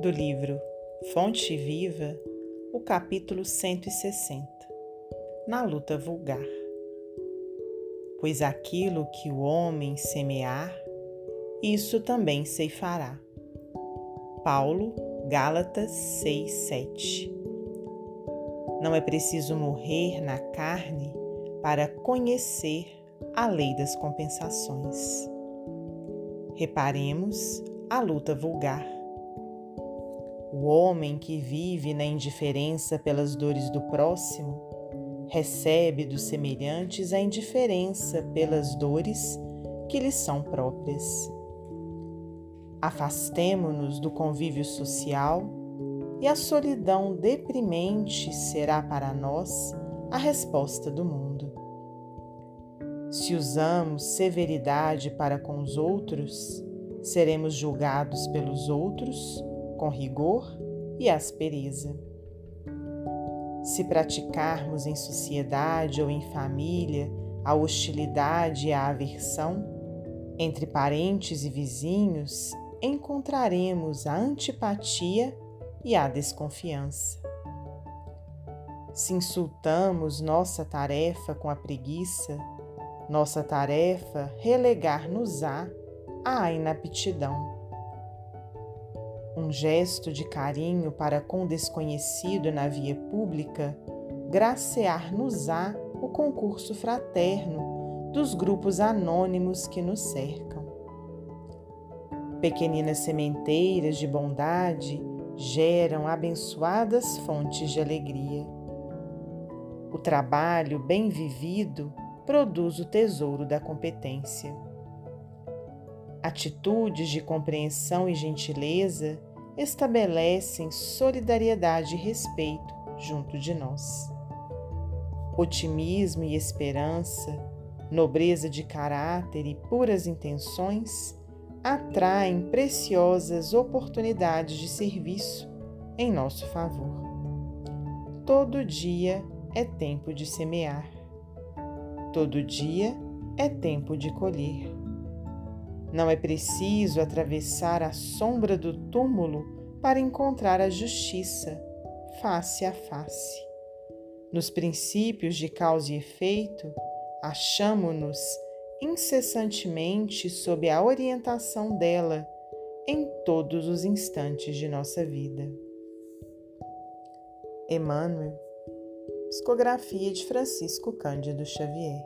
do livro Fonte Viva, o capítulo 160 Na luta vulgar. Pois aquilo que o homem semear, isso também ceifará. Paulo, Gálatas 6, 7. Não é preciso morrer na carne para conhecer a lei das compensações. Reparemos a luta vulgar. O homem que vive na indiferença pelas dores do próximo recebe dos semelhantes a indiferença pelas dores que lhes são próprias. Afastemo-nos do convívio social e a solidão deprimente será para nós a resposta do mundo. Se usamos severidade para com os outros, seremos julgados pelos outros com rigor e aspereza. Se praticarmos em sociedade ou em família a hostilidade e a aversão, entre parentes e vizinhos encontraremos a antipatia e a desconfiança. Se insultamos nossa tarefa com a preguiça, nossa tarefa relegar-nos-á à inaptidão. Um gesto de carinho para com desconhecido na via pública gracear-nos-á o concurso fraterno dos grupos anônimos que nos cercam. Pequeninas sementeiras de bondade geram abençoadas fontes de alegria. O trabalho bem vivido produz o tesouro da competência. Atitudes de compreensão e gentileza estabelecem solidariedade e respeito junto de nós. Otimismo e esperança, nobreza de caráter e puras intenções atraem preciosas oportunidades de serviço em nosso favor. Todo dia é tempo de semear. Todo dia é tempo de colher. Não é preciso atravessar a sombra do túmulo para encontrar a justiça face a face. Nos princípios de causa e efeito, achamo-nos incessantemente sob a orientação dela em todos os instantes de nossa vida. Emmanuel Psicografia de Francisco Cândido Xavier.